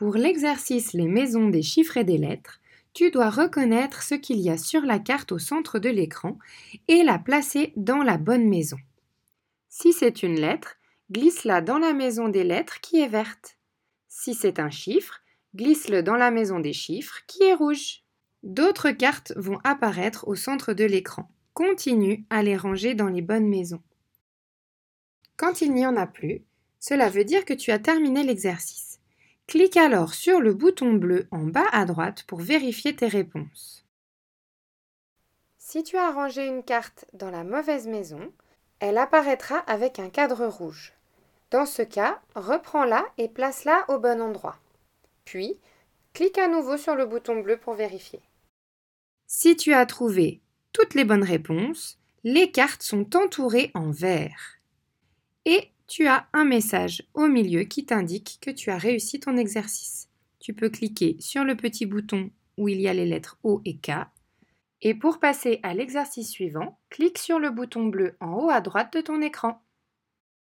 Pour l'exercice Les maisons des chiffres et des lettres, tu dois reconnaître ce qu'il y a sur la carte au centre de l'écran et la placer dans la bonne maison. Si c'est une lettre, glisse-la dans la maison des lettres qui est verte. Si c'est un chiffre, glisse-le dans la maison des chiffres qui est rouge. D'autres cartes vont apparaître au centre de l'écran. Continue à les ranger dans les bonnes maisons. Quand il n'y en a plus, cela veut dire que tu as terminé l'exercice. Clique alors sur le bouton bleu en bas à droite pour vérifier tes réponses. Si tu as rangé une carte dans la mauvaise maison, elle apparaîtra avec un cadre rouge. Dans ce cas, reprends-la et place-la au bon endroit. Puis, clique à nouveau sur le bouton bleu pour vérifier. Si tu as trouvé toutes les bonnes réponses, les cartes sont entourées en vert. Et tu as un message au milieu qui t'indique que tu as réussi ton exercice. Tu peux cliquer sur le petit bouton où il y a les lettres O et K. Et pour passer à l'exercice suivant, clique sur le bouton bleu en haut à droite de ton écran.